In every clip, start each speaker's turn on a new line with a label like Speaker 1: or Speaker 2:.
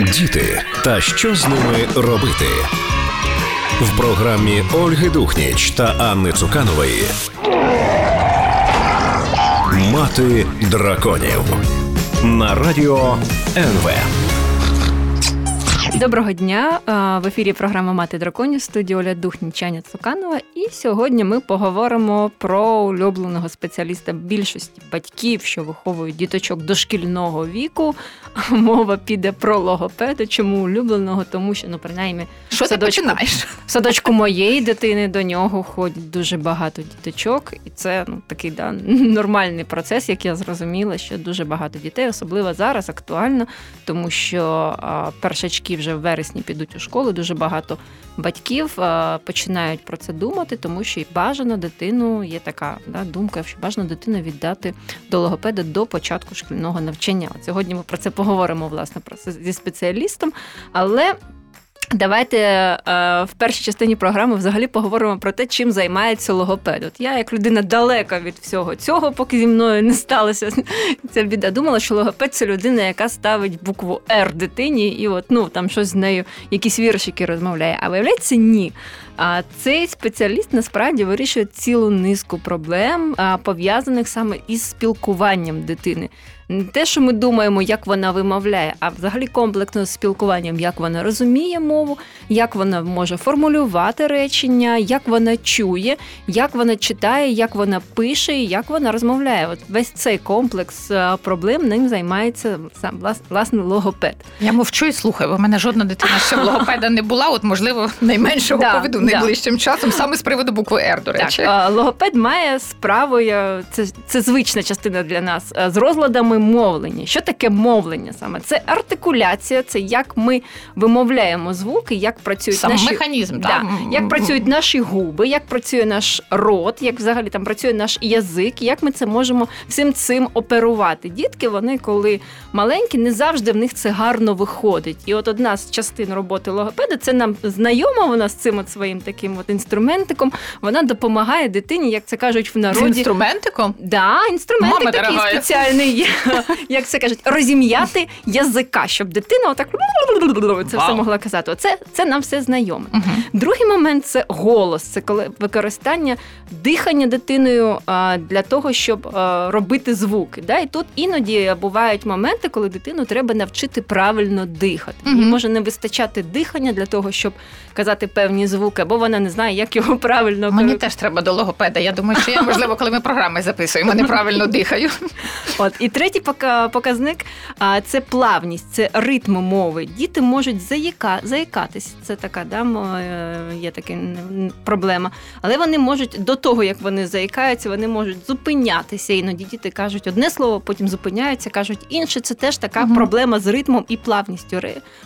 Speaker 1: Діти та що з ними робити в програмі Ольги Духніч та Анни Цуканової. Мати драконів на радіо НВ.
Speaker 2: Доброго дня! В ефірі програма Мати драконів студії Оля Духнічаня Цуканова. І сьогодні ми поговоримо про улюбленого спеціаліста більшості батьків, що виховують діточок дошкільного віку. Мова піде про логопеда. Чому улюбленого? Тому що ну принаймні
Speaker 3: що ти
Speaker 2: садочку,
Speaker 3: починаєш?
Speaker 2: В садочку моєї дитини до нього ходять дуже багато діточок, і це ну такий да нормальний процес, як я зрозуміла, що дуже багато дітей, особливо зараз актуально, тому що першачки вже в вересні підуть у школу. Дуже багато батьків починають про це думати, тому що і бажано дитину є така да, думка, що бажано дитину віддати до логопеда до початку шкільного навчання. От сьогодні ми про це поговоримо власне про це зі спеціалістом, але. Давайте е, в першій частині програми взагалі поговоримо про те, чим займається логопед. От я, як людина далека від всього цього, поки зі мною не сталося ця біда, думала, що логопед це людина, яка ставить букву Р дитині, і от ну там щось з нею, якісь віршики розмовляє. А виявляється, ні. А цей спеціаліст насправді вирішує цілу низку проблем, пов'язаних саме із спілкуванням дитини. Не те, що ми думаємо, як вона вимовляє, а взагалі комплексно з спілкуванням, як вона розуміє мову, як вона може формулювати речення, як вона чує, як вона читає, як вона пише, і як вона розмовляє. От весь цей комплекс проблем ним займається сам власне логопед.
Speaker 3: Я мовчу і слухаю, бо в мене жодна дитина ще логопеда не була. От можливо найменшого да, поведу найближчим да. часом, саме з приводу букви Р, до речі.
Speaker 2: Так, Логопед має справу, це, це звична частина для нас з розладами саме мовлення. Що таке мовлення саме? Це артикуляція, це як ми вимовляємо звуки, як працюють
Speaker 3: Сам
Speaker 2: наші
Speaker 3: механізм,
Speaker 2: да, як працюють наші губи, як працює наш рот, як взагалі там працює наш язик, як ми це можемо всім цим оперувати. Дітки, вони коли маленькі, не завжди в них це гарно виходить. І от одна з частин роботи логопеда це нам знайома вона з цим от своїм таким от інструментиком. Вона допомагає дитині, як це кажуть в народі.
Speaker 3: З інструментиком?
Speaker 2: Да, інструментик Мама такий дорогая. спеціальний є. як це кажуть, розім'яти язика, щоб дитина отак це все могла казати. Оце це нам все знайоме. Другий момент це голос, це коли використання дихання дитиною для того, щоб робити звуки. Да? І тут іноді бувають моменти, коли дитину треба навчити правильно дихати. Їй може не вистачати дихання для того, щоб казати певні звуки, або вона не знає, як його правильно
Speaker 3: Мені теж треба до логопеда. Я думаю, що я можливо, коли ми програми записуємо, неправильно дихаю.
Speaker 2: От і третій показник це плавність, це ритм мови. Діти можуть заїка, заїкатись. Це така да, е, є така проблема. Але вони можуть до того, як вони заїкаються, вони можуть зупинятися. Іноді діти кажуть одне слово, потім зупиняються, кажуть інше. Це теж така угу. проблема з ритмом і плавністю.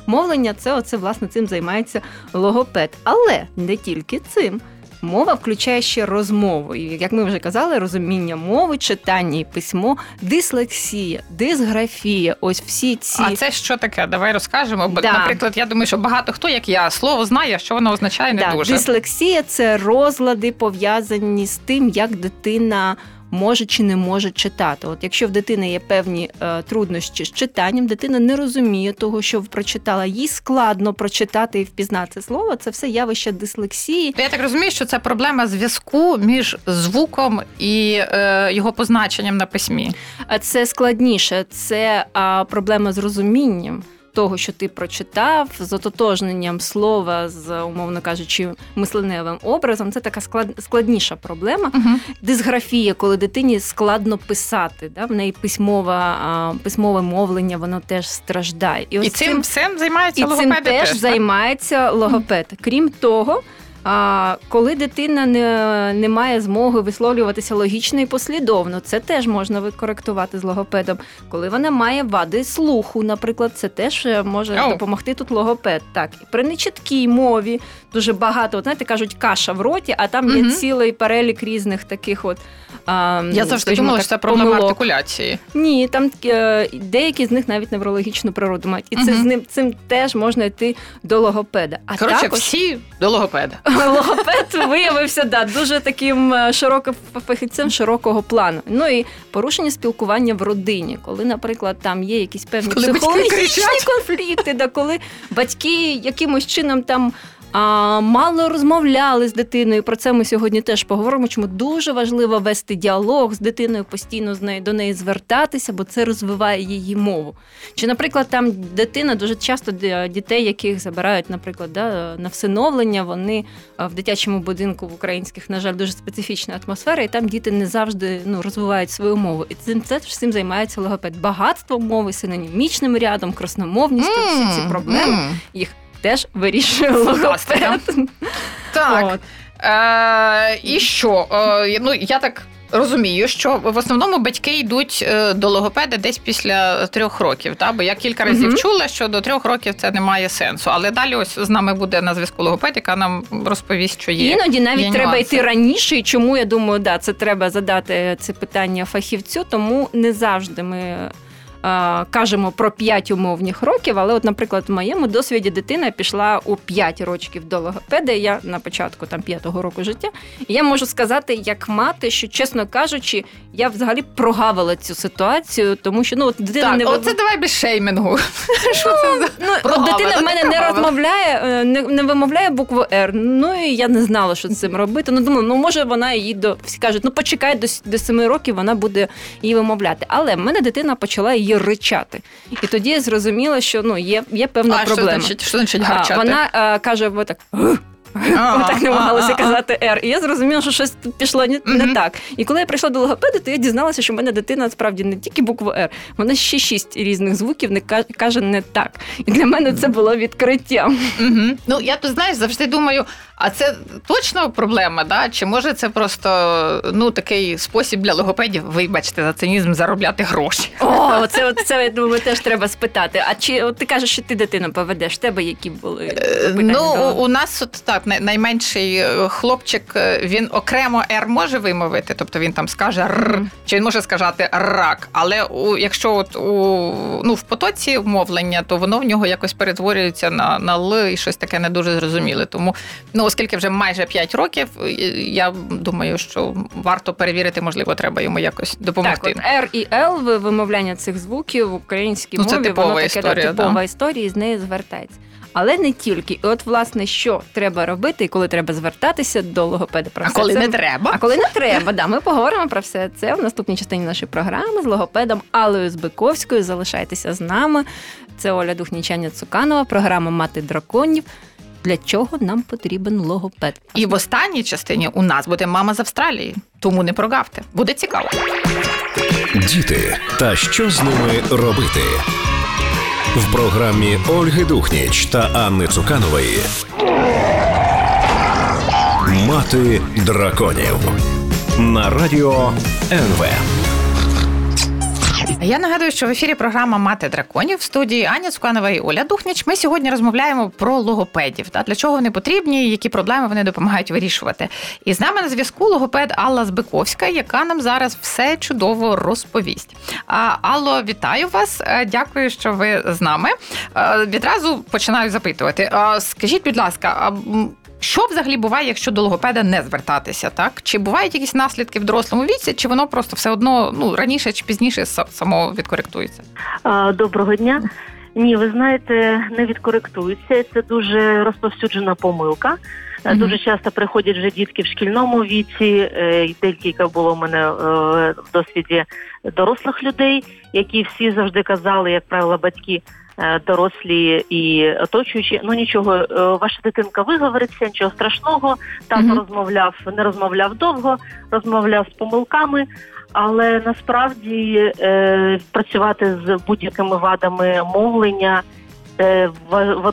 Speaker 2: Мовлення це оце власне цим займається логопед. Але не тільки цим. Мова включає ще розмову. І, як ми вже казали, розуміння мови, читання і письмо, дислексія, дисграфія. Ось всі ці.
Speaker 3: А це що таке? Давай розкажемо. Да. Наприклад, я думаю, що багато хто, як я, слово знає, що воно означає не
Speaker 2: да.
Speaker 3: дуже.
Speaker 2: Дислексія це розлади пов'язані з тим, як дитина може чи не може читати. От якщо в дитини є певні е, труднощі з читанням, дитина не розуміє того, що прочитала, їй складно прочитати і впізнати слово. Це все явище дислексії.
Speaker 3: Я так розумію, що це проблема зв'язку між звуком і е, його позначенням на письмі.
Speaker 2: Це складніше, це е, проблема з розумінням того, що ти прочитав, з ототожненням слова, з умовно кажучи, мисленевим образом, це така склад, складніша проблема. Угу. Дисграфія, коли дитині складно писати, да? в неї письмова, письмове мовлення, воно теж страждає.
Speaker 3: І, ось і цим всім займається
Speaker 2: і
Speaker 3: логопед
Speaker 2: цим теж, теж займається логопед. Крім того. А коли дитина не не має змоги висловлюватися логічно і послідовно, це теж можна викоректувати з логопедом. Коли вона має вади слуху, наприклад, це теж е, може oh. допомогти тут логопед. Так, і при нечіткій мові дуже багато, от, знаєте, кажуть, каша в роті, а там є цілий перелік різних таких от.
Speaker 3: А, Я завжди думала, так, що це проблема помилок. артикуляції.
Speaker 2: Ні, там е, деякі з них навіть неврологічну природу мають. І mm-hmm. це з ним цим теж можна йти до логопеда.
Speaker 3: А Коротше, також... всі до логопеда.
Speaker 2: логопед виявився да, дуже таким е, широким фахівцем широкого плану. Ну і порушення спілкування в родині, коли, наприклад, там є якісь певні коли психологічні конфлікти, да, коли батьки якимось чином там а, мало розмовляли з дитиною. Про це ми сьогодні теж поговоримо. Чому дуже важливо вести діалог з дитиною, постійно з нею до неї звертатися, бо це розвиває її мову. Чи, наприклад, там дитина дуже часто дітей, яких забирають, наприклад, да, на всиновлення, вони в дитячому будинку в українських, на жаль, дуже специфічна атмосфера, і там діти не завжди ну, розвивають свою мову. І цим це всім займається логопед. Багатство мови, синонімічним рядом, красномовністю, mm, всі ці проблеми mm. їх теж вирішує логопед.
Speaker 3: Так. От. Е, І що? Е, ну, Я так розумію, що в основному батьки йдуть е, до логопеда десь після трьох років. Та? Бо я кілька разів угу. чула, що до трьох років це не має сенсу. Але далі ось з нами буде на зв'язку логопед, яка нам розповість, що є.
Speaker 2: Іноді навіть є треба йти раніше. І чому я думаю, да, це треба задати це питання фахівцю, тому не завжди ми кажемо про 5 умовних років, але, от, наприклад, в моєму досвіді дитина пішла у 5 років до логопеда. Я на початку там 5-го року життя. І я можу сказати, як мати, що, чесно кажучи, я взагалі прогавила цю ситуацію, тому що ну от дитина
Speaker 3: так,
Speaker 2: не
Speaker 3: оце давай без шеймінгу.
Speaker 2: Що це за ну, дитина в мене не розмовляє, е, не вимовляє букву Р. Ну і я не знала, що з цим робити. Ну думаю, ну може вона її до всі кажуть, ну почекай до до 7 років, вона буде її вимовляти. Але в мене дитина почала її ричати. І тоді я зрозуміла, що ну є є певна
Speaker 3: а,
Speaker 2: проблема.
Speaker 3: Що значить, що значить гарчати?
Speaker 2: Вона а, каже, ви так. так намагалася казати Р. І я зрозуміла, що щось тут пішло не, не так. І коли я прийшла до логопеда, то я дізналася, що в мене дитина справді не тільки букву Р, вона ще шість різних звуків не каже не так. І для мене це було відкриттям.
Speaker 3: Ну я тут знаєш, завжди думаю, а це точно проблема, да? Чи може це просто ну такий спосіб для логопедів, вибачте, за цинізм заробляти гроші?
Speaker 2: О, це це я думаю, теж треба спитати. А чи от ти кажеш, що ти дитину поведеш? Тебе які були е, питання?
Speaker 3: Ну у нас от так найменший е, хлопчик, е, він окремо Р може вимовити, тобто він там скаже Р, чи він може сказати рак. Але у якщо от у ну в потоці мовлення, то воно в нього якось перетворюється на на Л і щось таке не дуже зрозуміле. Тому ну оскільки вже майже 5 років, я думаю, що варто перевірити, можливо, треба йому якось допомогти.
Speaker 2: Так, от R і L вимовляння цих звуків в українській ну, мові,
Speaker 3: типова
Speaker 2: воно
Speaker 3: історія,
Speaker 2: таке типова да. історія, і з нею звертається. Але не тільки. І от, власне, що треба робити, і коли треба звертатися до логопеда про
Speaker 3: а
Speaker 2: все
Speaker 3: коли
Speaker 2: це...
Speaker 3: не треба.
Speaker 2: А коли не треба, да, ми поговоримо про все це в наступній частині нашої програми з логопедом Алею Збиковською. Залишайтеся з нами. Це Оля Духнічаня Цуканова, програма Мати драконів для чого нам потрібен логопед.
Speaker 3: І в останній частині у нас буде мама з Австралії, тому не прогавте. Буде цікаво.
Speaker 1: Діти та що з ними робити в програмі Ольги Духніч та Анни Цуканової. Мати драконів на радіо НВ.
Speaker 3: Я нагадую, що в ефірі програма Мати драконів в студії Аня Цуканова і Оля Духніч. Ми сьогодні розмовляємо про логопедів та для чого вони потрібні, які проблеми вони допомагають вирішувати. І з нами на зв'язку логопед Алла Збиковська, яка нам зараз все чудово розповість. Алло, вітаю вас! Е, дякую, що ви з нами. Е, відразу починаю запитувати. Скажіть, будь ласка, що взагалі буває, якщо до логопеда не звертатися? Так чи бувають якісь наслідки в дорослому віці, чи воно просто все одно ну раніше чи пізніше само відкоректується?
Speaker 4: Доброго дня. Ні, ви знаєте, не відкоректується. Це дуже розповсюджена помилка. Mm-hmm. Дуже часто приходять вже дітки в шкільному віці. Е, декілька було в мене е, в досвіді дорослих людей, які всі завжди казали, як правило, батьки. Е, дорослі і оточуючі. Ну нічого, е, ваша дитинка виговориться, нічого страшного. Тато mm-hmm. розмовляв, не розмовляв довго, розмовляв з помилками. Але насправді е, працювати з будь-якими вадами мовлення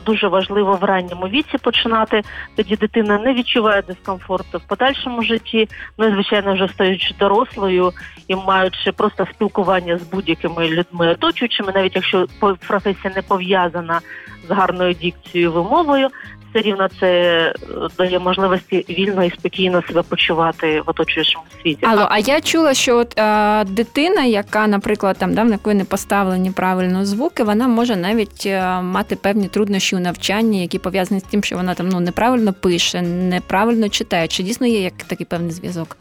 Speaker 4: дуже важливо в ранньому віці починати. Тоді дитина не відчуває дискомфорту в подальшому житті. Ну і звичайно, вже стаючи дорослою і маючи просто спілкування з будь-якими людьми оточуючими, навіть якщо професія не пов'язана з гарною дікцією вимовою, все рівно це е, дає можливості вільно і спокійно себе почувати в оточуючому світі.
Speaker 2: Алло, а я чула, що от е, дитина, яка, наприклад, там да, в якої не поставлені правильно звуки, вона може навіть е, мати певні труднощі у навчанні, які пов'язані з тим, що вона там ну неправильно пише, неправильно читає. Чи дійсно є як такий певний зв'язок?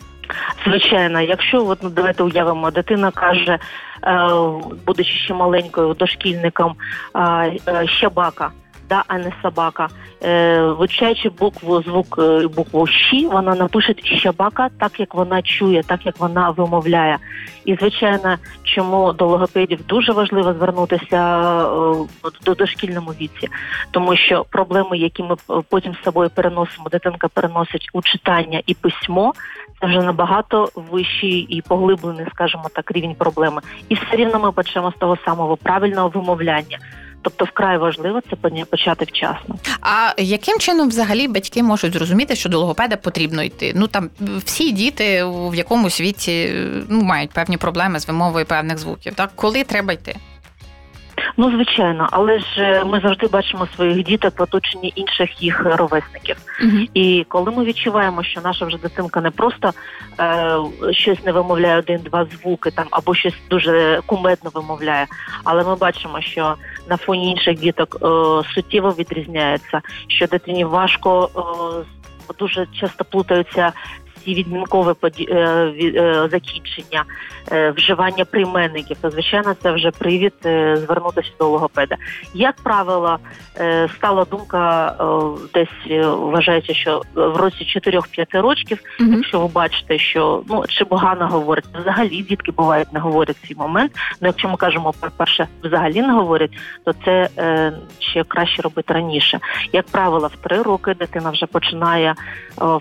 Speaker 4: Звичайно, якщо от, ну, давайте уявимо, дитина каже, е, будучи ще маленькою дошкільником, е, щабака да, а не собака. Е, Вивчаючи букву звук е, букву «щі», вона напише щабака так, як вона чує, так як вона вимовляє. І звичайно, чому до логопедів дуже важливо звернутися е, до дошкільному віці, тому що проблеми, які ми потім з собою переносимо, дитинка переносить у читання і письмо. Це вже набагато вищий і поглиблений, скажімо так, рівень проблеми. І все рівно ми почнемо з того самого правильного вимовляння. Тобто вкрай важливо це почати вчасно.
Speaker 3: А яким чином взагалі батьки можуть зрозуміти, що до логопеда потрібно йти? Ну там всі діти в якомусь віці ну мають певні проблеми з вимовою певних звуків. Так коли треба йти?
Speaker 4: Ну, звичайно, але ж е, ми завжди бачимо своїх діток в оточенні інших їх ровесників. uh І коли ми відчуваємо, що наша вже дитинка не просто е, щось не вимовляє один-два звуки там або щось дуже кумедно вимовляє, але ми бачимо, що на фоні інших діток е, суттєво відрізняється, що дитині важко. Е, дуже часто плутаються ці відмінкове е, е, закінчення, е, вживання прийменників, то звичайно це вже привід звернутися до логопеда. Як правило, стала думка десь вважається, що в році 4-5 років, mm-hmm. якщо ви бачите, що ну чи погано говорять, взагалі дітки бувають не говорять в цей момент. Ну якщо ми кажемо про перше, взагалі не говорять, то це ще краще робити раніше. Як правило, в 3 роки дитина вже починає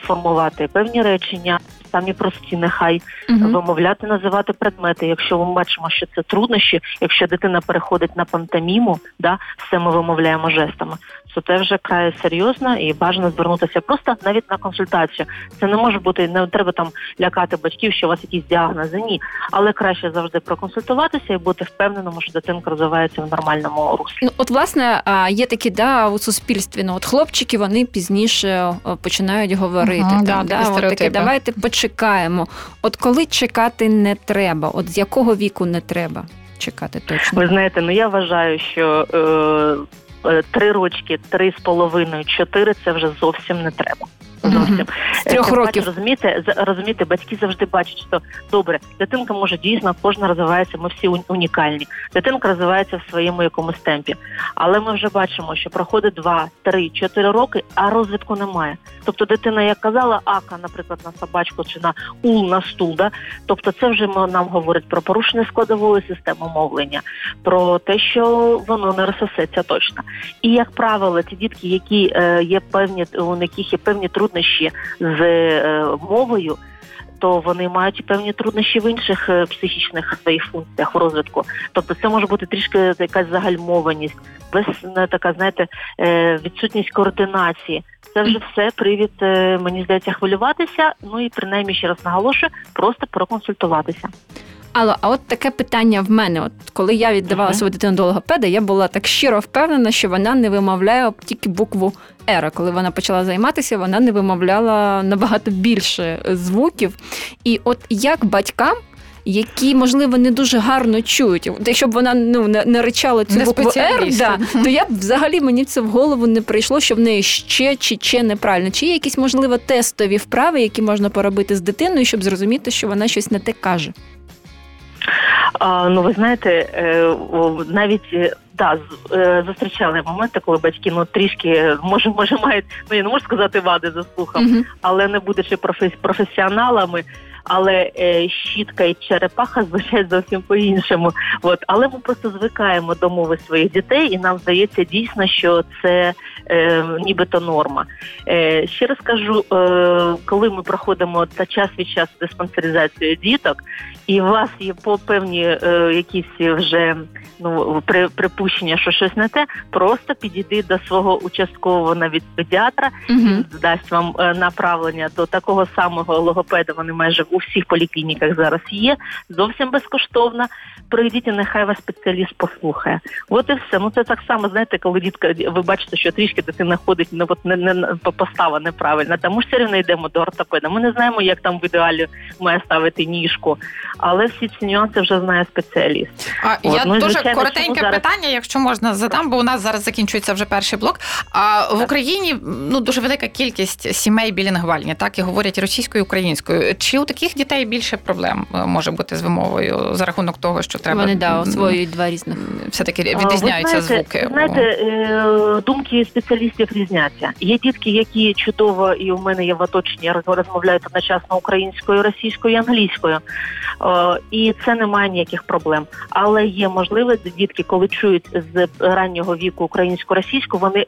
Speaker 4: формувати певні речі 你要 самі прості, нехай uh вимовляти, називати предмети. Якщо ми бачимо, що це труднощі, якщо дитина переходить на пантоміму, да все ми вимовляємо жестами то це вже край серйозно і бажано звернутися просто навіть на консультацію. Це не може бути, не треба там лякати батьків, що у вас якісь діагнози. Ні, але краще завжди проконсультуватися і бути впевненим, що дитинка розвивається в нормальному руслі.
Speaker 2: Ну от власне є такі да у суспільстві. Ну от хлопчики вони пізніше починають говорити. Угу, там, да, от таке, Давайте почекаємо. От коли чекати не треба, от з якого віку не треба чекати точно?
Speaker 4: Ви знаєте, ну я вважаю, що. Е- Е, три рочки, три з половиною, чотири це вже зовсім не треба.
Speaker 2: Зовсім трьох років
Speaker 4: розумієте, розумієте, батьки завжди бачать, що добре, дитинка може дійсно кожна розвивається. Ми всі унікальні. Дитинка розвивається в своєму якомусь темпі, але ми вже бачимо, що проходить два, три, чотири роки, а розвитку немає. Тобто, дитина, як казала, ака, наприклад, на собачку чи на ул на стул, да? тобто, це вже нам говорить про порушення складової системи мовлення, про те, що воно не розсосеться точно. І як правило, ті дітки, які е, є певні, у яких є певні труднощі з е, мовою. То вони мають певні труднощі в інших е, психічних своїх функціях в розвитку. Тобто, це може бути трішки якась загальмованість, без така, знаєте, відсутність координації. Це вже все привід, мені здається, хвилюватися. Ну і принаймні ще раз наголошую, просто проконсультуватися.
Speaker 2: Але а от таке питання в мене: от коли я віддавала uh-huh. свою дитину до логопеда, я була так щиро впевнена, що вона не вимовляє тільки букву Р. Коли вона почала займатися, вона не вимовляла набагато більше звуків. І от як батькам. Які, можливо, не дуже гарно чують. Якщо б вона ну не, не ричала цю не букву «Р», да, то я б взагалі мені це в голову не прийшло, що в неї ще чи ще неправильно. Чи є якісь можливо тестові вправи, які можна поробити з дитиною, щоб зрозуміти, що вона щось не те каже?
Speaker 4: А, Ну, ви знаєте, е, навіть е, да, е, зустрічали моменти, коли батьки ну трішки може, може мають ну я не можу сказати вади за слухом, mm-hmm. але не будучи професіоналами. Але е, щітка і черепаха звучать зовсім по-іншому. От але ми просто звикаємо до мови своїх дітей, і нам здається дійсно, що це е, нібито норма. Е, Ще раз кажу, е, коли ми проходимо та час від часу диспансеризацію діток, і у вас є по певні е, якісь вже ну при припущення, що щось не те, просто підійди до свого участкового навіть педіатра,
Speaker 2: Угу.
Speaker 4: він дасть вам е, направлення до такого самого логопеда. Вони майже у всіх поліклініках зараз є. Зовсім безкоштовно. Прийдіть, і нехай вас спеціаліст послухає. От і все. Ну це так само, знаєте, коли дітка, ви бачите, що трішки дитина ходить, ну от не, не, не постава неправильна. Тому ж все рівно йдемо до ортопеда. Ми не знаємо, як там в ідеалі має ставити ніжку, але всі ці нюанси вже знає спеціаліст.
Speaker 3: А
Speaker 4: От,
Speaker 3: я
Speaker 4: ну,
Speaker 3: дуже
Speaker 4: звичайно,
Speaker 3: коротеньке
Speaker 4: зараз-
Speaker 3: питання, якщо можна задам, бо у нас зараз закінчується вже перший блок. А в Україні ну дуже велика кількість сімей білінгвальні, так і говорять російською і українською. Чи у таких дітей більше проблем е, може бути з вимовою за рахунок того, що треба
Speaker 2: Вони да, освоюють два різних.
Speaker 3: все таки відрізняються
Speaker 4: знаєте,
Speaker 3: звуки?
Speaker 4: Знаєте, е, думки спеціалістів різняться. Є дітки, які чудово, і у мене є в оточенні розмовляють одночасно українською, російською і англійською. Е, І це немає ніяких проблем. Але є можливість дітки, коли чують з раннього віку українську російську, вони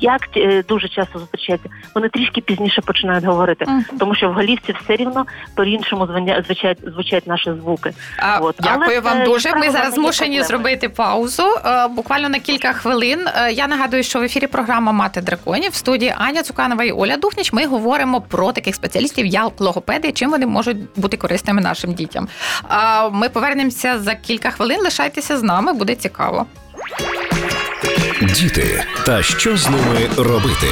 Speaker 4: як е, дуже часто зустрічаються, вони трішки пізніше починають говорити,
Speaker 3: Мгм.
Speaker 4: тому що в голівці все рівно по-іншому звання- звучать, звучать наші звуки.
Speaker 3: А,
Speaker 4: От.
Speaker 3: Дякую
Speaker 4: Але
Speaker 3: вам
Speaker 4: це,
Speaker 3: дуже. Ми зараз змушені зробити паузу е, буквально на кілька хвилин. Я нагадую, що в ефірі програма Мати драконів в студії Аня Цуканова і Оля Духніч. Ми говоримо про таких спеціалістів, як логопеди, чим вони можуть бути корисними нашим дітям. Ми повернемося за кілька хвилин. Лишайтеся з нами, буде цікаво.
Speaker 1: Діти та що з ними робити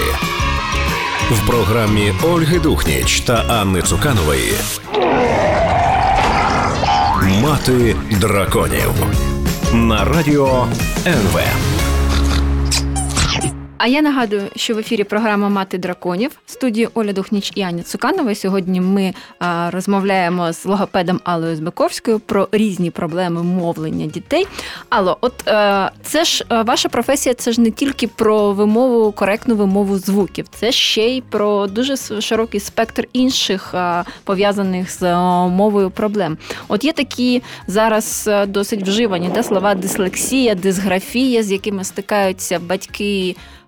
Speaker 1: в програмі Ольги Духніч та Анни Цуканової. Мати драконів на радіо НВ.
Speaker 2: А я нагадую, що в ефірі програма Мати драконів в студії Оля Духніч і Аня Цуканова. Сьогодні ми а, розмовляємо з логопедом Аллою Збиковською про різні проблеми мовлення дітей. Алло, от е, це ж е, ваша професія, це ж не тільки про вимову, коректну вимову звуків, це ще й про дуже широкий спектр інших а, пов'язаних з е, мовою проблем. От є такі зараз е, досить вживані да, слова дислексія, дисграфія, з якими стикаються батьки а,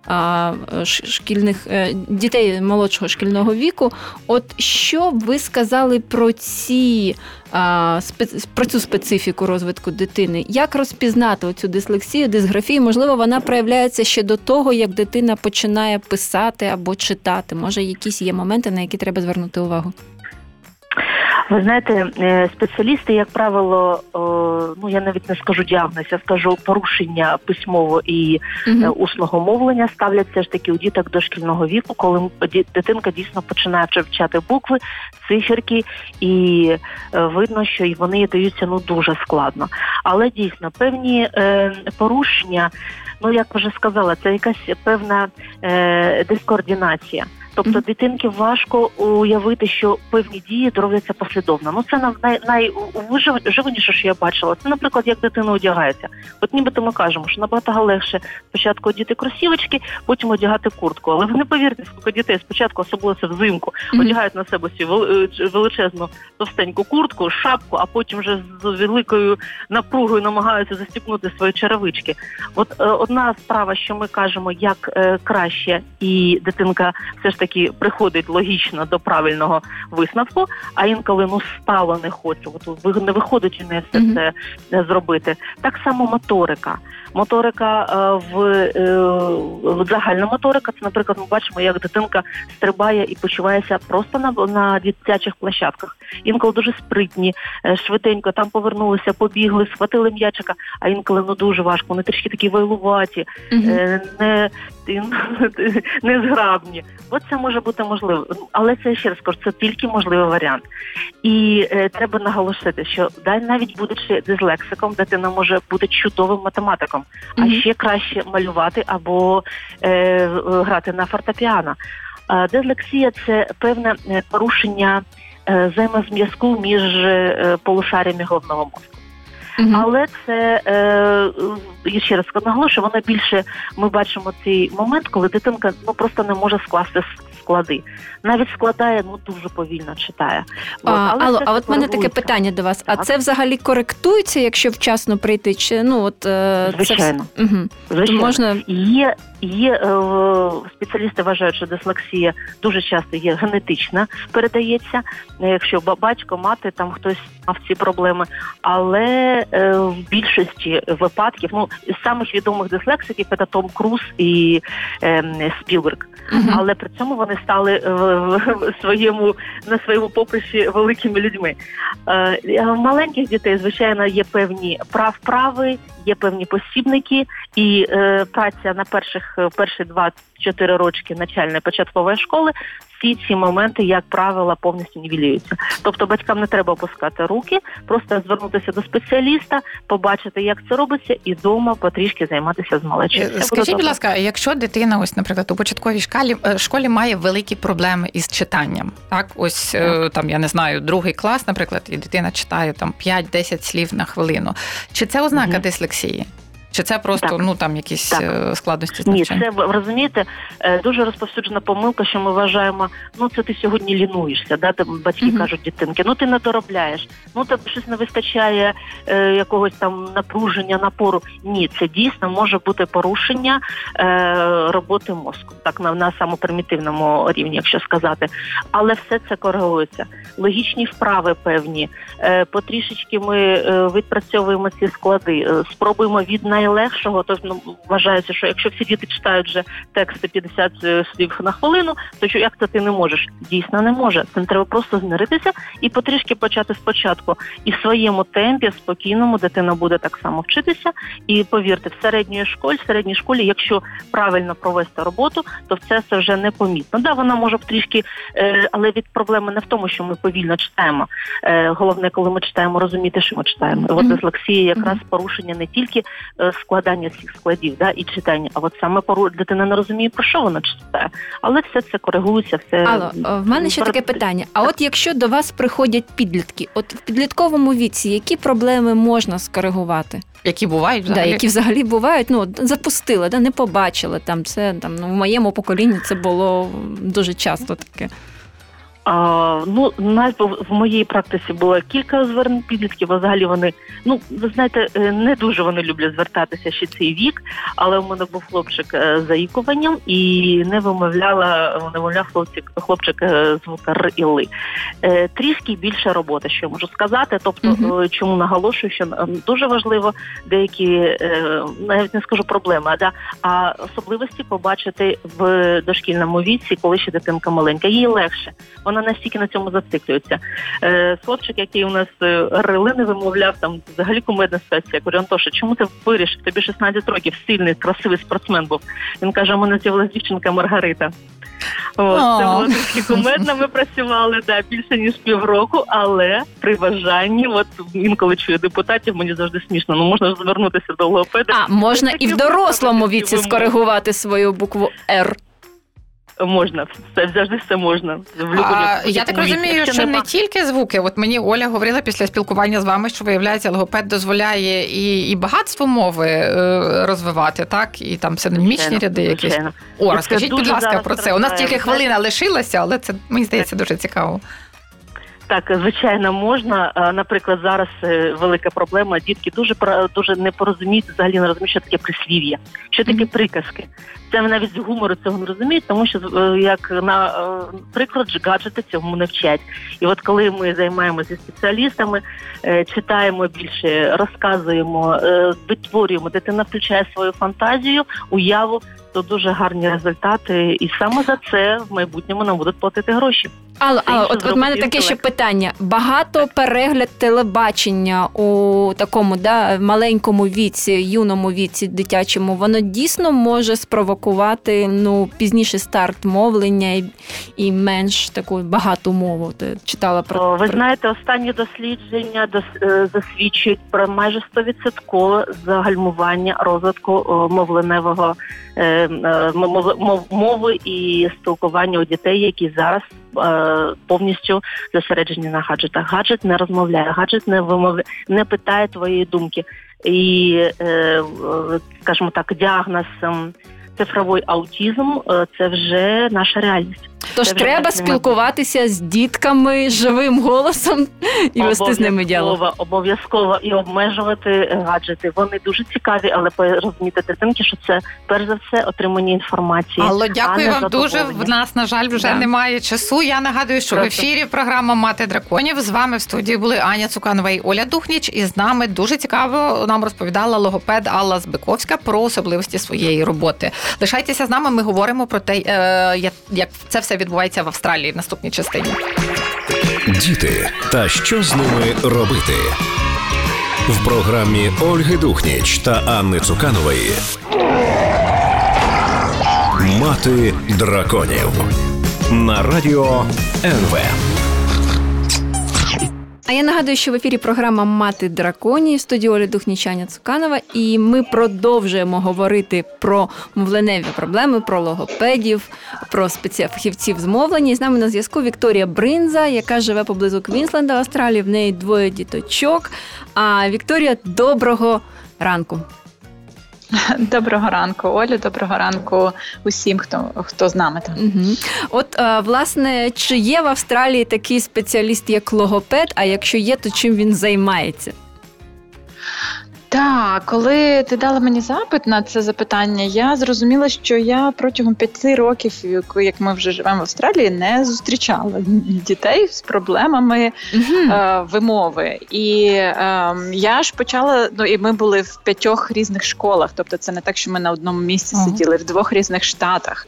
Speaker 2: шкільних е, дітей молодшого шкільного віку. От що ви сказали про ці про цю специфіку розвитку дитини? Як розпізнати цю дислексію, дисграфію? Можливо, вона проявляється ще до того, як дитина починає писати або читати. Може, якісь є моменти, на які треба звернути увагу?
Speaker 4: Ви знаєте, е, спеціалісти, як правило, ну я навіть не скажу діагноз, я скажу порушення письмового і е,
Speaker 2: Мгм.
Speaker 4: усного мовлення ставлять все ж таки у діток дошкільного віку, коли дитинка дійсно починає вивчати букви, циферки, і е, видно, що вони даються ну дуже складно. Але дійсно певні е, порушення, ну як вже сказала, це якась певна е, дискоординація. Тобто дитинки важко уявити, що певні дії робляться послідовно. Ну це най, най, найвиживаніше, що я бачила. Це, наприклад, як дитина одягається. От нібито ми кажемо, що набагато легше спочатку одіти кросівочки, потім одягати куртку. Але ви не повірте, скільки дітей спочатку, особливо це взимку,
Speaker 2: Мгм.
Speaker 4: одягають на себе цю е, величезну товстеньку куртку, шапку, а потім вже з великою напругою намагаються застіпнути свої черевички. От е, одна справа, що ми кажемо, як е, краще, і дитинка все ж таки приходить логічно до правильного висновку, а інколи ну стало не хочу, От не виходить у не все це е, зробити. Так само моторика. Моторика е, в, е, в загальна моторика. Це, наприклад, ми бачимо, як дитинка стрибає і почувається просто на, на дитячих площадках. Інколи дуже спритні, е, швиденько там повернулися, побігли, схватили м'ячика, а інколи ну дуже важко. Вони трішки такі вайлуваті, не, незграбні. От це може бути можливо. Але це ще раз кажу, це тільки можливий варіант. І е, треба наголосити, що навіть будучи дислексиком, дитина може бути чудовим математиком, а ще краще малювати або е, грати на фортепіано. Дислексія це певне е, порушення е, взаємозв'язку між е, полушарями головного мозку.
Speaker 2: Мгм.
Speaker 4: Але це е, я ще раз наголошую, вона більше ми бачимо цей момент, коли дитинка ну просто не може скласти склади. Навіть складає, ну дуже повільно читає. От,
Speaker 2: А,
Speaker 4: але
Speaker 2: Алло, а от мене таке питання до вас. А це взагалі коректується, якщо вчасно прийти? Чи ну от е,
Speaker 4: Звичайно.
Speaker 2: це вс- Мгм.
Speaker 4: Звичайно.
Speaker 2: можна
Speaker 4: Є, є е, спеціалісти вважають, що дислексія дуже часто є генетична, передається. Е, Якщо батько, мати, там хтось мав ці проблеми, але е, в більшості випадків, ну з самих відомих дислексиків це Том Круз і е, Спілберг. Uh-huh. Але при цьому вони стали е, своєму на своєму поприщі великими людьми. Е, маленьких дітей, звичайно, є певні прав прави, є певні посібники, і е, праця на перших перші два-чотири рочки начальної початкової школи всі ці моменти, як правило, повністю нівелюються. Тобто батькам не треба опускати руки, просто звернутися до спеціаліста, побачити, як це робиться, і вдома потрішки займатися з малечою.
Speaker 3: Е, скажіть, будь ласка, якщо дитина, ось, наприклад, у початковій школі е, школі має великі проблеми із читанням, так ось е, так. там я не знаю, другий клас, наприклад, і дитина читає там 5-10 слів на хвилину. Чи це ознака угу. дислексії? Чи це просто так. ну там якісь так. Е, складності
Speaker 4: Ні, це розумієте, е, дуже розповсюджена помилка, що ми вважаємо, ну це ти сьогодні лінуєшся, да, там батьки mm кажуть дитинки, ну ти не доробляєш, ну тебе щось не вистачає е, якогось там напруження, напору. Ні, це дійсно може бути порушення е, роботи мозку, так на, на самопримітивному рівні, якщо сказати. Але все це коригується. Логічні вправи певні, е, потрішечки ми е, відпрацьовуємо ці склади, спробуємо від най найлегшого, тобто ну, вважається, що якщо всі діти читають вже тексти 50 е, слів на хвилину, то що як це ти не можеш? Дійсно не може. Цим треба просто змиритися і потрішки почати спочатку. І в своєму темпі, спокійному, дитина буде так само вчитися. І повірте, в середньої школі, в середній школі, якщо правильно провести роботу, то це це вже непомітно. Да, вона може трішки, е, але від проблеми не в тому, що ми повільно читаємо. Е, головне, коли ми читаємо, розуміти, що ми читаємо. От дислексія якраз порушення не тільки складання цих складів, да, і читання. А от саме пору дитина не розуміє, про що вона читає, але все це коригується. Все
Speaker 2: Алло, в мене ще таке питання. А от якщо до вас приходять підлітки, от в підлітковому віці, які проблеми можна скоригувати?
Speaker 3: Які бувають взагалі?
Speaker 2: Да, які взагалі бувають, ну запустили, да, не побачили там. Це там ну в моєму поколінні це було дуже часто таке.
Speaker 4: А, Ну, нас в моїй практиці було кілька звернень підлітків. а Взагалі вони, ну ви знаєте, е, не дуже вони люблять звертатися ще цей вік, але у мене був хлопчик е, з заїкуванням і не вимовляла, не вимовляв хлопчик, хлопчик е, звука Р і Ли. Трішки більше роботи, що я можу сказати. Тобто, uh чому наголошую, що дуже важливо деякі, навіть не скажу проблеми, а да, а особливості побачити в дошкільному віці, коли ще дитинка маленька. Їй легше вона настільки на цьому зациклюється. Е, Хлопчик, який у нас е, рили не вимовляв, там взагалі кумедна ситуація. Я кажу, Антоша, чому ти вирішив? Тобі 16 років, сильний, красивий спортсмен був. Він каже: у мене з'явилася дівчинка Маргарита. От, Це було трішки кумедно. Ми працювали да, більше ніж півроку, але при бажанні, от інколи чую депутатів, мені завжди смішно. Ну можна звернутися до логопеда.
Speaker 2: А можна і в дорослому віці скоригувати свою букву Р
Speaker 4: можна все завжди все можна.
Speaker 3: В а, я так розумію, що не тільки звуки. От мені Оля говорила після спілкування з вами, що виявляється, логопед дозволяє і і багатство мови е, розвивати, так і там синонімічні ряди якісь. О, розкажіть, будь ласка, про це. У нас тільки хвилина лишилася, але це мені здається дуже цікаво.
Speaker 4: Так, звичайно, можна. Наприклад, зараз е, велика проблема. Дітки дуже дуже не порозуміють, взагалі не розуміють, що таке прислів'я, що таке приказки. Це навіть з гумору цього не розуміють, тому що е, як на е, приклад гаджети цьому не вчать. І от коли ми займаємося зі спеціалістами, читаємо більше, розказуємо, витворюємо, дитина включає свою фантазію, уяву, то дуже гарні результати, і саме за це в майбутньому нам будуть платити гроші.
Speaker 2: Але от от мене таке ще питання: багато перегляд телебачення у такому да маленькому віці, юному віці, дитячому, воно дійсно може спровокувати ну пізніше старт мовлення і і менш таку багату мову. Ти читала про
Speaker 4: ви знаєте, останні дослідження е, засвідчують про майже 100% загальмування розвитку мовленевого е, мови і спілкування у дітей, які зараз. Е, повністю зосереджені на гаджетах. Гаджет не розмовляє, гаджет не вимовляє, не питає твоєї думки. І, е, скажімо так, діагноз ем, цифровий аутізм це вже наша реальність.
Speaker 2: Тож
Speaker 4: Це
Speaker 2: треба спілкуватися з дітками живим голосом і вести з ними діалог.
Speaker 4: Обов'язково, і обмежувати гаджети. Вони дуже цікаві, але розуміти дитинки, що це перш за все отримання інформації.
Speaker 3: Алло, дякую вам дуже. В нас, на жаль, вже
Speaker 2: Да.
Speaker 3: немає часу. Я нагадую, що в ефірі програма Мати драконів. З вами в студії були Аня Цуканова і Оля Духніч. І з нами дуже цікаво нам розповідала логопед Алла Збиковська про особливості своєї роботи. Лишайтеся з нами. Ми говоримо про те, е, як це все відбувається в Австралії в наступній частині.
Speaker 1: Діти та що з ними робити? В програмі Ольги Духніч та Анни Цуканової. Мати драконів на радіо НВ.
Speaker 2: А я нагадую, що в ефірі програма Мати Драконі в студії Оля Духнічаня Цуканова, і ми продовжуємо говорити про мовленеві проблеми, про логопедів, про спеціфахівців з мовлення. І з нами на зв'язку Вікторія Бринза, яка живе поблизу Квінсленда, Австралії. В неї двоє діточок. А Вікторія, доброго ранку.
Speaker 5: Доброго ранку, Олю. Доброго ранку усім, хто хто з нами там.
Speaker 2: Угу. От е, власне, чи є в Австралії такий спеціаліст, як логопед? А якщо є, то чим він займається?
Speaker 5: Так, коли ти дала мені запит на це запитання, я зрозуміла, що я протягом п'яти років, як ми вже живемо в Австралії, не зустрічала дітей з проблемами
Speaker 2: Угу.
Speaker 5: е, вимови. І е, я ж почала. Ну і ми були в п'ятьох різних школах. Тобто, це не так, що ми на одному місці
Speaker 2: Ага.
Speaker 5: сиділи в двох різних штатах.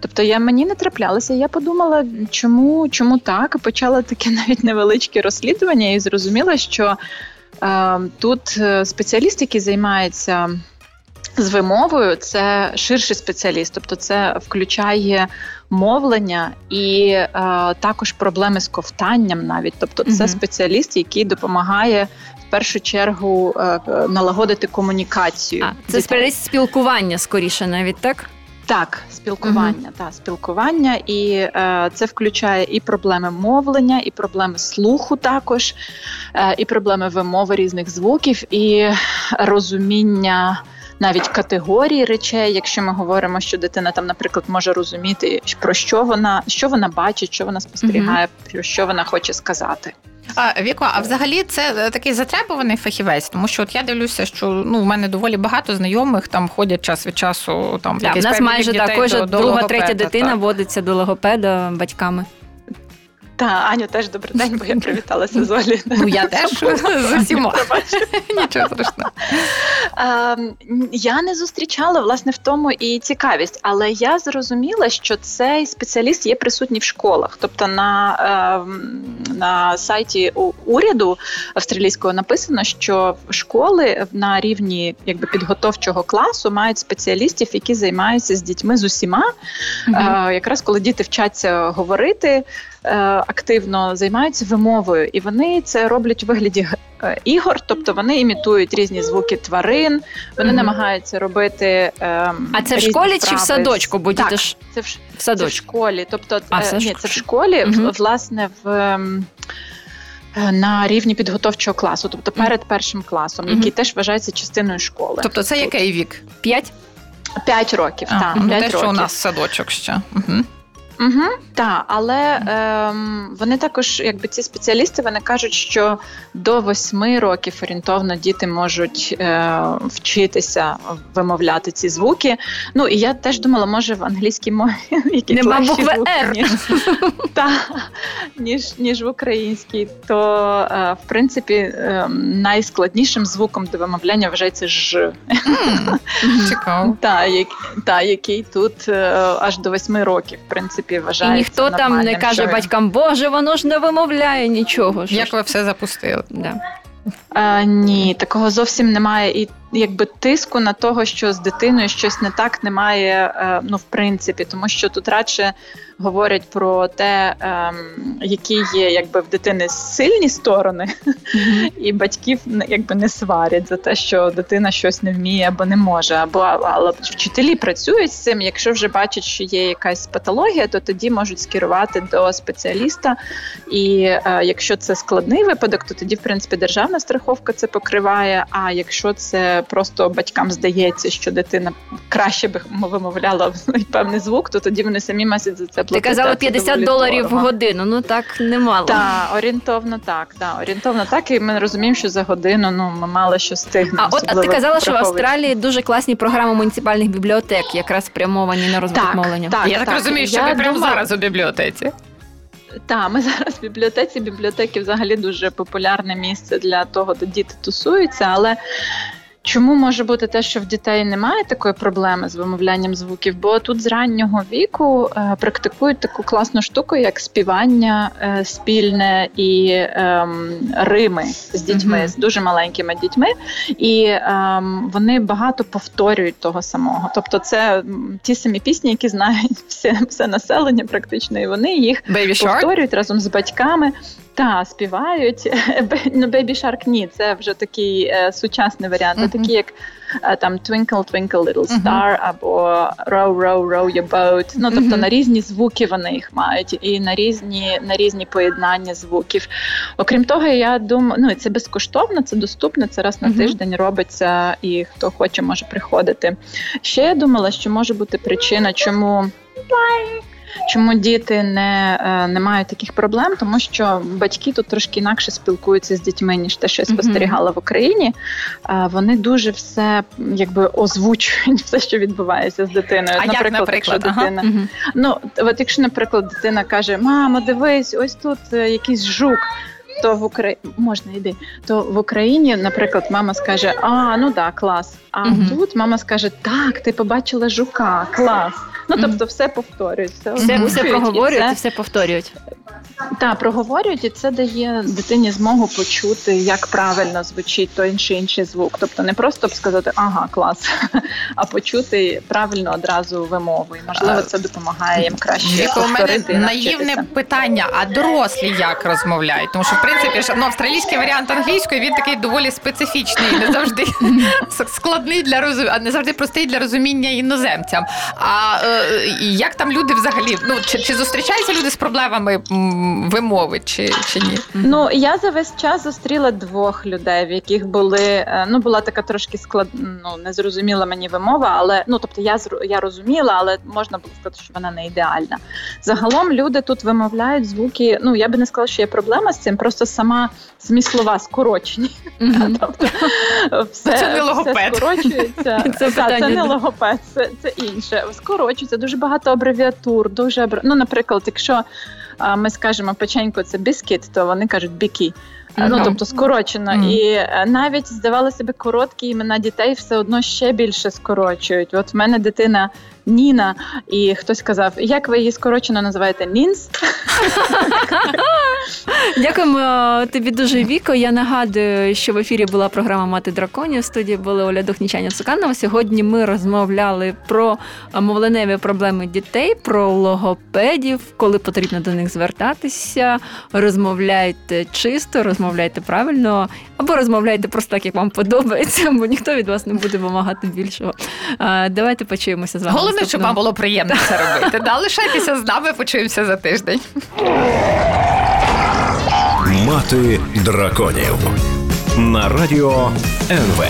Speaker 5: Тобто, я мені не траплялася. Я подумала, чому, чому так? Почала таке навіть невеличке розслідування, і зрозуміла, що тут е, спеціаліст, який займається. З вимовою це ширший спеціаліст, тобто це включає мовлення і е, також проблеми з ковтанням, навіть тобто, це спеціаліст, який допомагає в першу чергу е, е, налагодити комунікацію.
Speaker 2: А, це спілкування скоріше, навіть так?
Speaker 5: Так, спілкування, та спілкування, і е, це включає і проблеми мовлення, і проблеми слуху, також, е, і проблеми вимови різних звуків, і розуміння. Навіть категорії речей, якщо ми говоримо, що дитина там, наприклад, може розуміти, про що вона що вона бачить, що вона спостерігає, про що вона хоче сказати.
Speaker 3: А, Віко, а взагалі це е, такий затребуваний фахівець, тому що от я дивлюся, що ну в мене доволі багато знайомих там ходять час від часу. Там в
Speaker 2: Так, у нас майже так, кожна друга, третя дитина
Speaker 3: так.
Speaker 2: водиться до логопеда батьками.
Speaker 5: Та Аню, теж добрий день, бо я привіталася з Олі.
Speaker 3: Ну я теж з усіма. Нічого страшного.
Speaker 5: Ем, Я не зустрічала власне в тому і цікавість, але я зрозуміла, що цей спеціаліст є присутній в школах. Тобто на, ем, на сайті уряду австралійського написано, що школи на рівні якби підготовчого класу мають спеціалістів, які займаються з дітьми з усіма. Е, Якраз коли діти вчаться говорити. Е, Активно займаються вимовою, і вони це роблять у вигляді е, ігор, тобто вони імітують різні звуки тварин, вони
Speaker 2: Мгм.
Speaker 5: намагаються робити. ем,
Speaker 2: А це в школі чи в садочку? Бо
Speaker 5: Так,
Speaker 2: ж
Speaker 5: Це в,
Speaker 2: в
Speaker 5: це в
Speaker 2: садочку.
Speaker 5: школі. Тобто,
Speaker 2: А,
Speaker 5: е,
Speaker 2: це
Speaker 5: ні, це в школі, в- власне, в. ем, е, На рівні підготовчого класу, тобто перед першим класом, який теж вважається частиною школи.
Speaker 3: Тобто це який вік?
Speaker 2: П'ять?
Speaker 5: П'ять років,
Speaker 3: А,
Speaker 5: так,
Speaker 3: ну,
Speaker 5: п'ять
Speaker 3: те, що у нас садочок ще. Угу.
Speaker 5: Угу, так, але ем, вони також, якби ці спеціалісти, вони кажуть, що до восьми років орієнтовно діти можуть е, вчитися вимовляти ці звуки. Ну і я теж думала, може в англійській мові якісь
Speaker 2: Нема
Speaker 5: легші
Speaker 2: букви
Speaker 5: звуки,
Speaker 2: «Р».
Speaker 5: ніж, та, ніж, ніж в українській. То е, в принципі ем, найскладнішим звуком до вимовляння вважається ж.
Speaker 3: Цікаво.
Speaker 5: Та, як, та, який тут е, аж до восьми років, в принципі,
Speaker 2: І
Speaker 5: вважається
Speaker 2: ніхто там не каже
Speaker 5: що-
Speaker 2: батькам, Боже, воно ж не вимовляє нічого.
Speaker 3: Як
Speaker 2: ж?
Speaker 3: ви все запустили?
Speaker 2: Да.
Speaker 5: А, ні, такого зовсім немає. І якби тиску на того, що з дитиною щось не так, немає, е, ну в принципі, тому що тут радше говорять про те, ем, які є якби в дитини сильні сторони, і батьків якби не сварять за те, що дитина щось не вміє або не може. Або але вчителі працюють з цим. Якщо вже бачать, що є якась патологія, то тоді можуть скерувати до спеціаліста. І е, якщо це складний випадок, то тоді, в принципі, державна страховка це покриває. А якщо це просто батькам здається, що дитина краще би вимовляла певний звук, то тоді вони самі масять за це платити.
Speaker 2: Ти казала 50 доларів в годину. Ну так немало.
Speaker 5: Так, орієнтовно так. Да, орієнтовно так, і ми розуміємо, що за годину ну ми мало що стигнемо.
Speaker 2: А от а ти казала, що в Австралії дуже класні програми муніципальних бібліотек, якраз спрямовані на розвиток
Speaker 5: так,
Speaker 2: мовлення.
Speaker 3: Так, Я так, так розумію, що ви прямо зараз у бібліотеці.
Speaker 5: Так, ми зараз в бібліотеці. Бібліотеки взагалі дуже популярне місце для того, де діти тусуються, але Чому може бути те, що в дітей немає такої проблеми з вимовлянням звуків? Бо тут з раннього віку е, практикують таку класну штуку, як співання е, спільне і е, рими з дітьми, mm-hmm. з дуже маленькими дітьми, і ем, вони багато повторюють того самого. Тобто, це ті самі пісні, які знають все, все населення, практично, і вони їх
Speaker 3: Baby
Speaker 5: повторюють Shark? разом з батьками. Та співають ну, Baby Shark ні, це вже такий е, сучасний варіант. Такі як е, там Twinkle Twinkle Little Star uh-huh. або Row Row Row Your Boat. Ну тобто uh-huh. на різні звуки вони їх мають, і на різні на різні поєднання звуків. Окрім того, я думаю, ну це безкоштовно, це доступно. Це раз на тиждень робиться, і хто хоче, може приходити. Ще я думала, що може бути причина, чому. Чому діти не е, не мають таких проблем? Тому що батьки тут трошки інакше спілкуються з дітьми, ніж те, що я спостерігала в Україні. Вони дуже все якби озвучують все, що відбувається з дитиною.
Speaker 3: А наприклад, як, наприклад?
Speaker 5: якщо ага. дитина, ну от якщо, наприклад, дитина каже: Мамо, дивись, ось тут е, якийсь жук. То в Україні можна йди. То в Україні, наприклад, мама скаже: А, ну да, клас. А uh тут мама скаже: Так, ти побачила жука, клас. Ну тобто, все повторюється.
Speaker 2: Все, все проговорюють і все повторюють.
Speaker 5: Так, проговорюють, і це дає дитині змогу почути, як правильно звучить той чи інший звук. Тобто не просто сказати ага, клас, а почути правильно одразу вимову. І можливо, це допомагає їм краще.
Speaker 3: У мене наївне питання: а дорослі як розмовляють? Тому що в принципі ну, австралійський варіант англійської він такий доволі специфічний, не завжди складний для розуміння, не завжди простий для розуміння іноземцям. А е, як там люди взагалі? Ну чи, чи зустрічаються люди з проблемами? Вимови, чи чи ні?
Speaker 5: Ну я за весь час зустріла двох людей, в яких були е, ну була така трошки склад, ну незрозуміла мені вимова, але ну тобто я я розуміла, але можна було сказати, що вона не ідеальна. Загалом люди тут вимовляють звуки. Ну я би не сказала, що є проблема з цим, просто сама зміслова скорочені.
Speaker 3: Тобто все це не логопед.
Speaker 5: скорочується. Це не логопед, це інше. Скорочується дуже багато абревіатур, дуже ну, наприклад, якщо ми скажемо печеньку це біскіт, то вони кажуть бікі. Mm-hmm. Ну тобто скорочено, mm-hmm. і е, навіть здавалося би, короткі імена дітей все одно ще більше скорочують. От в мене дитина Ніна, і хтось казав, як ви її скорочено називаєте Нінс?
Speaker 2: Дякуємо е, тобі дуже Віко. Я нагадую, що в ефірі була програма Мати драконів. В студії були Оля Духнічаня Цуканова. Сьогодні ми розмовляли про мовленеві проблеми дітей, про логопедів, коли потрібно до них звертатися. Розмовляйте чисто, розмовляйте правильно, або розмовляйте просто так, як вам подобається, бо ніхто від вас не буде вимагати більшого. Давайте почуємося з вами.
Speaker 3: Головне, щоб вам було приємно це робити. Да, Лишайтеся з нами, почуємося за тиждень.
Speaker 1: Мати драконів на радіо НВ.